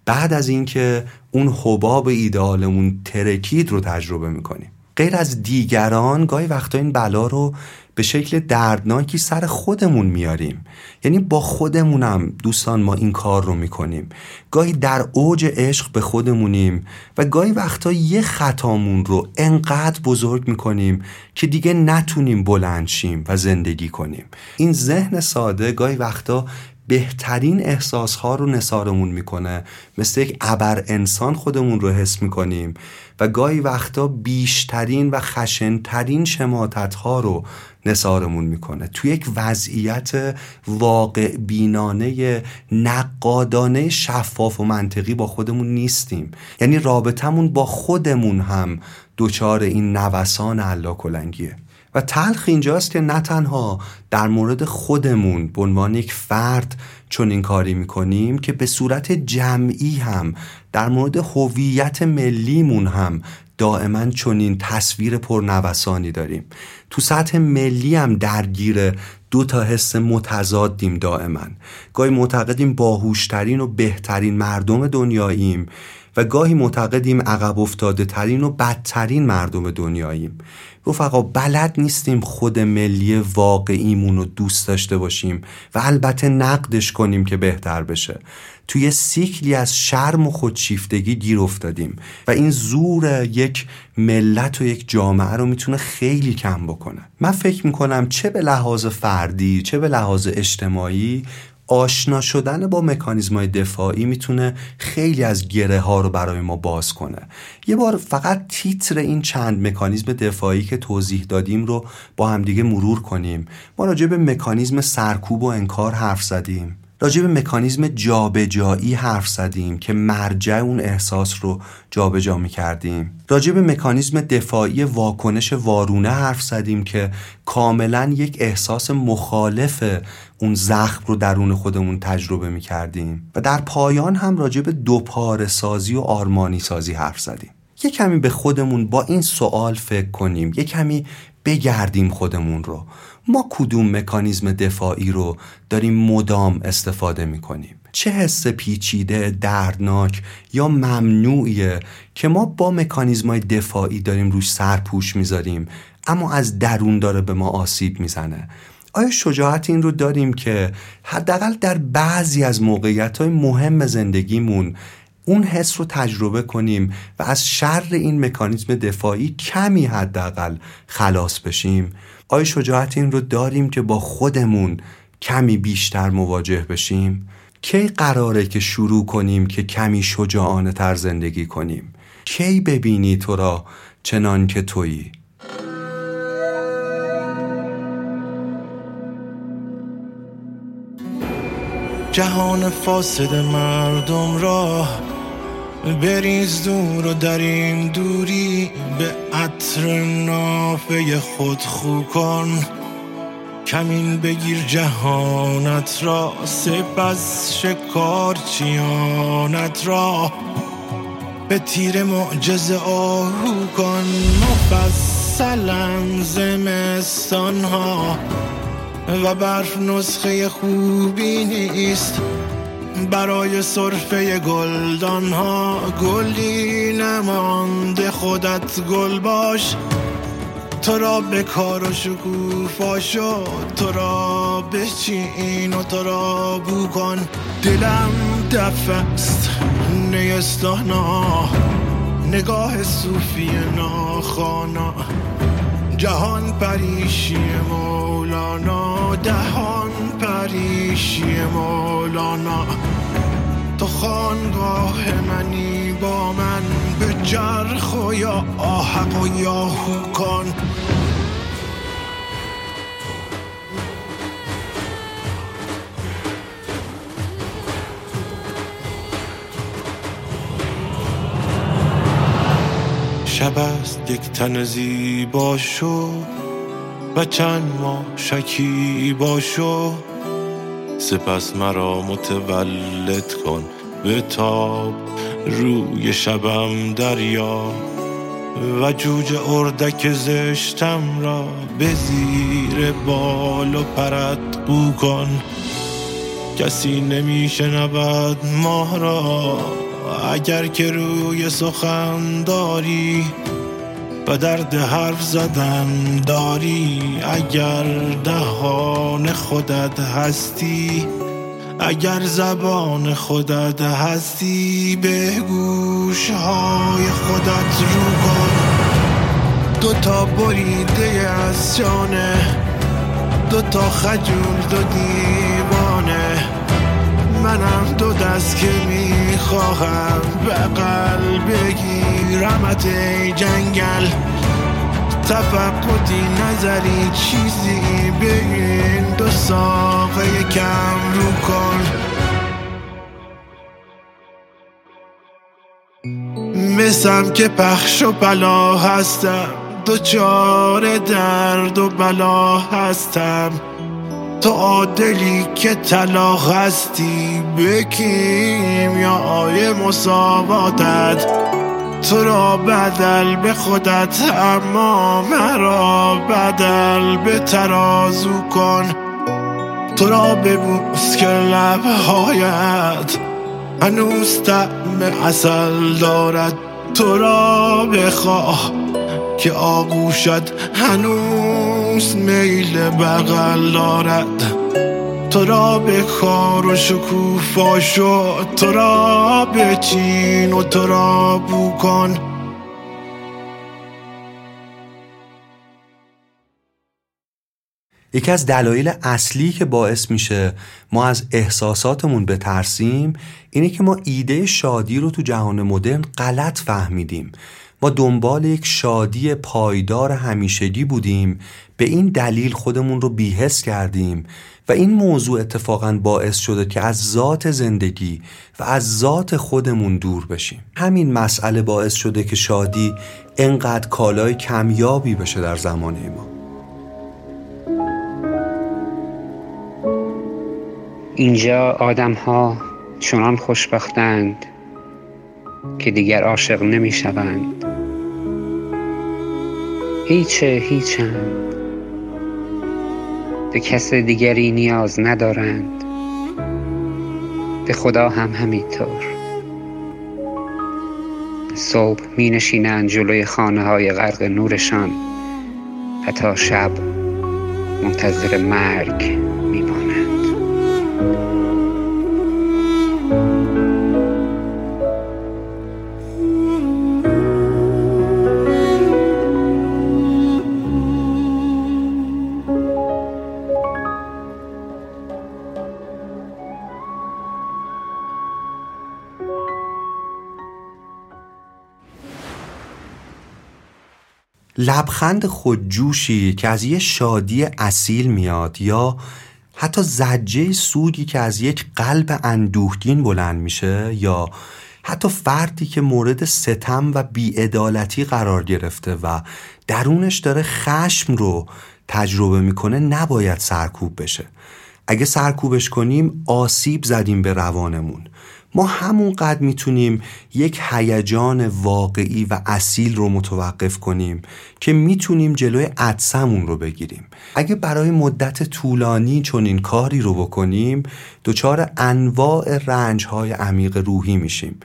بعد از اینکه اون حباب ایدئالمون ترکید رو تجربه می‌کنیم. غیر از دیگران گاهی وقتا این بلا رو به شکل دردناکی سر خودمون میاریم. یعنی با خودمونم دوستان ما این کار رو می‌کنیم. گاهی در اوج عشق به خودمونیم و گاهی وقتا یه خطامون رو انقدر بزرگ می‌کنیم که دیگه نتونیم بلندشیم و زندگی کنیم. این ذهن ساده گاهی وقتا بهترین احساس ها رو نثارمون می‌کنه. مثل یک ابر انسان خودمون رو حس می‌کنیم و گاهی وقتا بیشترین و خشنترین شماتت ها رو نثارمون می‌کنه. تو یک وضعیت واقع بینانه نقادانه شفاف و منطقی با خودمون نیستیم. یعنی رابطمون با خودمون هم دچار این نوسان علا کلنگیه و تلخ اینجاست که نه تنها در مورد خودمون به عنوان یک فرد چون این کاری می‌کنیم که به صورت جمعی هم در مورد هویت ملیمون هم دائما چنین تصویر پرنوسانی داریم. تو سطح ملی هم درگیر دو تا حس متضادیم دائما. گاهی معتقدیم باهوشترین و بهترین مردم دنیاییم و گاهی معتقدیم عقب افتاده ترین و بدترین مردم دنیاییم. رفقا بلد نیستیم خود ملی واقعیمون رو دوست داشته باشیم و البته نقدش کنیم که بهتر بشه. توی سیکلی از شرم و خودشیفتگی گیر افتادیم و این زور یک ملت و یک جامعه رو می‌تونه خیلی کم بکنه. من فکر می‌کنم چه به لحاظ فردی چه به لحاظ اجتماعی آشنا شدن با مکانیزم های دفاعی می‌تونه خیلی از گره ها رو برای ما باز کنه. یه بار فقط تیتر این چند مکانیزم دفاعی که توضیح دادیم رو با همدیگه مرور کنیم. ما راجع به مکانیزم سرکوب و انکار حرف زدیم. راجع به مکانیزم جابجایی حرف زدیم که مرجع اون احساس رو جابجا می کردیم راجع به مکانیزم دفاعی واکنش وارونه حرف زدیم که کاملا یک احساس مخالف اون زخم رو درون خودمون تجربه می کردیم و در پایان هم راجع به دوپاره سازی و آرمانی سازی حرف زدیم. یه کمی به خودمون با این سوال فکر کنیم. یه کمی بگردیم خودمون رو. ما کدوم مکانیزم دفاعی رو داریم مدام استفاده می کنیم چه حس پیچیده دردناک یا ممنوعیه که ما با مکانیزم دفاعی داریم روش سرپوش می‌ذاریم اما از درون داره به ما آسیب می‌زنه؟ آیا شجاعت این رو داریم که حداقل در بعضی از موقعیت های مهم زندگیمون اون حس رو تجربه کنیم و از شر این مکانیزم دفاعی کمی حداقل خلاص بشیم؟ آیا شجاعت این رو داریم که با خودمون کمی بیشتر مواجه بشیم؟ کی قراره که شروع کنیم که کمی شجاعانه تر زندگی کنیم؟ کی ببینی تو را چنان که تویی؟ جهان فاسد مردم را بریز دور و در این دوری به عطر نافه خود خو کن. کمین بگیر جهانت را سپس شکار چیانت را. به تیر معجز آهو کن مفصلا زمستان ها و برف نسخه خوبی نیست برای صرفه گلدان ها گلی نمانده خودت گل باش. تو را به کار و شکوفا شد تو را بچین و تو را بو کن. دلم دفست نیستانا. نگاه صوفی ناخانا جهان پریشی مولانا. دهان پریشی مولانا تو خانگاه منی با من به جرخ و یا آحق و یا کن شب است یک تن زیبا شو و چند ماه شکی باشو سپس مرا متولد کن. به تاب روی شبم دریا و جوجه اردک زشتم را به زیر بال و پرت بو کن. کسی نمیشنود ماه را. اگر که روی سخن داری و درد حرف زدن داری اگر دهان خودت هستی؟ اگر زبان خودت هستی به گوش های خودت رو کن. دوتا بریده از جانه دوتا خجول دو دیوانه. منم دو دست که می‌خواهم بغل بگیرمت ای جنگل. تفقدی نظری چیزی بگین. دو ساقه کم رو کن مثم که پخش و بلا هستم. دوچار درد و بلا هستم. تو عادلی که طلا هستی بکیم یا آیه مساواتت. تو را بدل به خودت اما مرا بدل به ترازو کن. تو را ببوس که لبهایت هنوز طعم اصل دارد. تو را بخواه که آغوشت هنوز میل بغل دارد. تو را به کار و شکوفا شد تو را بچین و تو را بو یکی از دلایل اصلی که باعث میشه ما از احساساتمون بترسیم اینه که ما ایده شادی رو تو جهان مدرن غلط فهمیدیم. ما دنبال یک شادی پایدار همیشگی بودیم به این دلیل خودمون رو بیهس کردیم. و این موضوع اتفاقا باعث شده که از ذات زندگی و از ذات خودمون دور بشیم. همین مسئله باعث شده که شادی انقدر کالای کمیابی بشه در زمانه ما. اینجا آدم ها چنان خوشبختند که دیگر عاشق نمی شوند هیچ هیچند به کس دیگری نیاز ندارند. به خدا هم همینطور. صبح می نشینند جلوی خانه های غرق نورشان و تا شب منتظر مرگ می لبخند خودجوشی که از یه شادی اصیل میاد یا حتی زجه سودی که از یک قلب اندوهگین بلند میشه یا حتی فردی که مورد ستم و بیعدالتی قرار گرفته و درونش داره خشم رو تجربه می‌کنه نباید سرکوب بشه. اگه سرکوبش کنیم آسیب زدیم به روانمون. ما همونقدر می‌تونیم یک هیجان واقعی و اصیل رو متوقف کنیم که می‌تونیم جلوی عدسمون رو بگیریم. اگه برای مدت طولانی چون این کاری رو بکنیم دچار انواع رنج های عمیق روحی میشیم.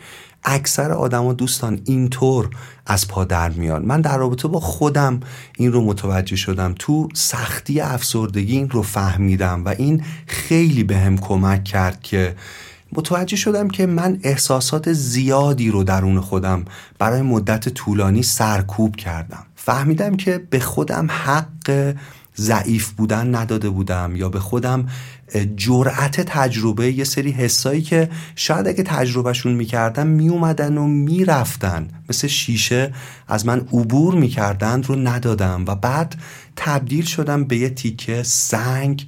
اکثر آدما دوستان اینطور از پا در میان. من در رابطه با خودم این رو متوجه شدم. تو سختی افسردگی این رو فهمیدم و این خیلی به هم کمک کرد که متوجه شدم که من احساسات زیادی رو درون خودم برای مدت طولانی سرکوب کردم. فهمیدم که به خودم حق ضعیف بودن نداده بودم یا به خودم جرأت تجربه یه سری حسایی که شاید اگه تجربهشون می‌کردم میومدن و می‌رفتن. مثل شیشه از من عبور می‌کردن رو ندادم و بعد تبدیل شدم به یه تیکه سنگ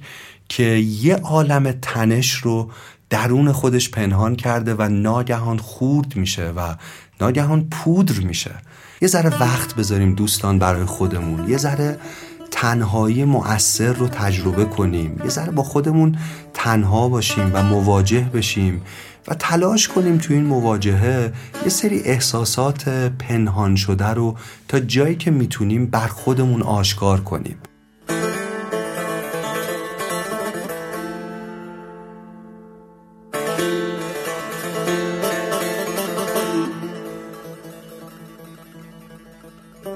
که یه عالم تنش رو درون خودش پنهان کرده و ناگهان خورد میشه و ناگهان پودر میشه. یه ذره وقت بذاریم دوستان برای خودمون. یه ذره تنهایی مؤثر رو تجربه کنیم. یه ذره با خودمون تنها باشیم و مواجه بشیم و تلاش کنیم تو این مواجهه یه سری احساسات پنهان شده رو تا جایی که می‌تونیم بر خودمون آشکار کنیم. پله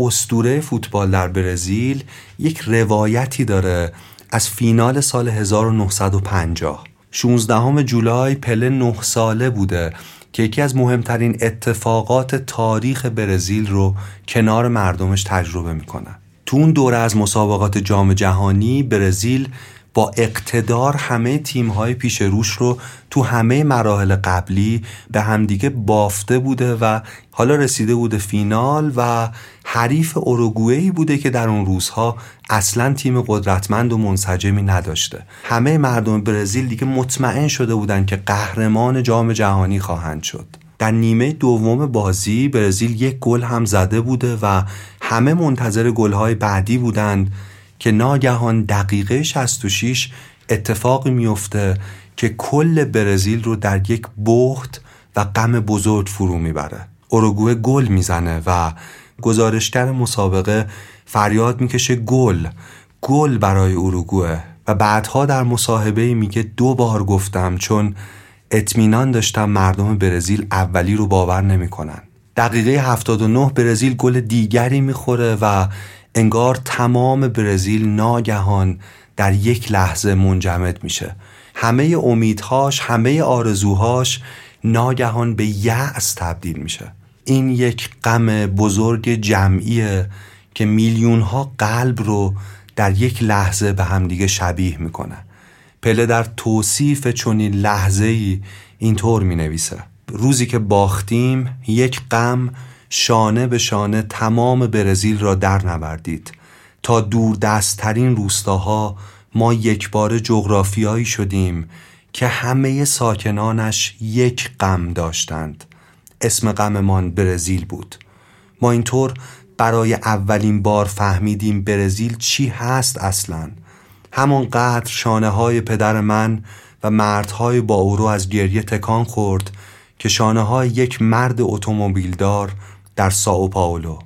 استوره فوتبال در برزیل یک روایتی داره از فینال سال 1950 16 جولای پله نه ساله بوده. که یکی از مهمترین اتفاقات تاریخ برزیل رو کنار مردمش تجربه می‌کنه. تو اون دوره از مسابقات جام جهانی برزیل با اقتدار همه تیم های پیش روش رو تو همه مراحل قبلی به همدیگه بافته بوده و حالا رسیده بوده فینال و حریف اوروگوئه بوده که در اون روزها اصلا تیم قدرتمند و منسجمی نداشته. همه مردم برزیل دیگه مطمئن شده بودن که قهرمان جام جهانی خواهند شد. در نیمه دوم بازی برزیل یک گل هم زده بوده و همه منتظر گل‌های بعدی بودند. که ناگهان دقیقه 66 اتفاقی میفته که کل برزیل رو در یک بخت و غم بزرگ فرو می‌بره. اوروگوه گل می‌زنه و گزارشگر مسابقه فریاد می‌کشه گل گل برای اوروگوه و بعدها در مصاحبه میگه دو بار گفتم چون اطمینان داشتم مردم برزیل اولی رو باور نمی‌کنن. دقیقه 79 برزیل گل دیگری می‌خوره و انگار تمام برزیل ناگهان در یک لحظه منجمد میشه. همه امیدهاش همه آرزوهاش ناگهان به یأس تبدیل میشه. این یک غم بزرگ جمعیه که میلیون ها قلب رو در یک لحظه به همدیگه شبیه می‌کنه. پله در توصیف چنین لحظه ای اینطور می نویسه روزی که باختیم یک غم شانه به شانه تمام برزیل را در نوردید تا دور دستترین روستاها ما یک بار جغرافیایی شدیم که همه ساکنانش یک غم داشتند. اسم غممان برزیل بود. ما اینطور برای اولین بار فهمیدیم برزیل چی هست اصلا. همانقدر شانه های پدر من و مردهای با اورو از گریه تکان خورد که شانه های یک مرد اتومبیلدار در ساو پاولو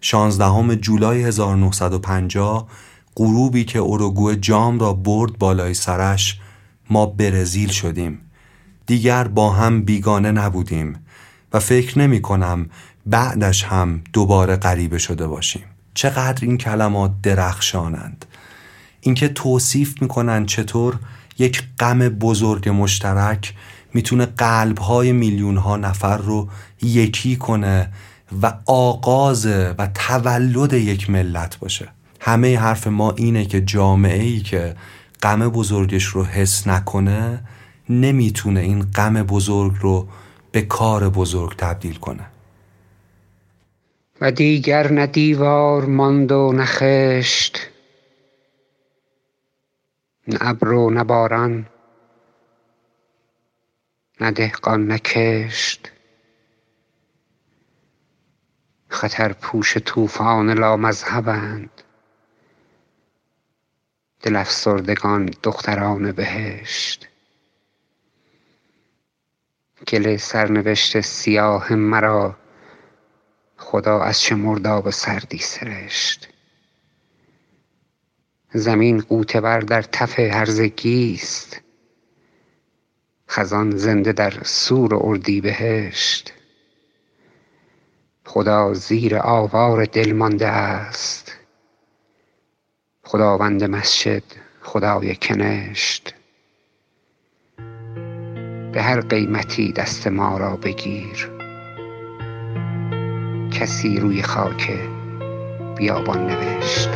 16 جولای 1950 غروبی که اوروگوه جام را برد بالای سرش ما برزیل شدیم. دیگر با هم بیگانه نبودیم و فکر نمی کنم بعدش هم دوباره غریبه شده باشیم. چقدر این کلمات درخشانند. اینکه توصیف می‌کنن چطور یک غم بزرگ مشترک می‌تونه قلبهای میلیون ها نفر رو یکی کنه و آغاز و تولد یک ملت باشه. همه حرف ما اینه که جامعه ای که غم بزرگش رو حس نکنه نمی‌تونه این غم بزرگ رو به کار بزرگ تبدیل کنه. و دیگر نه دیوار ماند و نخشت نه ابر و نه باران نه دهقان نه خطر پوش طوفان لامذهبند. دل افسردگان دختران بهشت. گل سرنوشت سیاه مرا خدا از چه مرداب سردی سرشت. زمین غوطه ور در تف هرزگی است خزان زنده در سور اردیبهشت خدا زیر آوار دل مانده است. خداوند مسجد خدای کنشت. به هر قیمتی دست ما را بگیر. کسی روی خاک بیابان نوشت.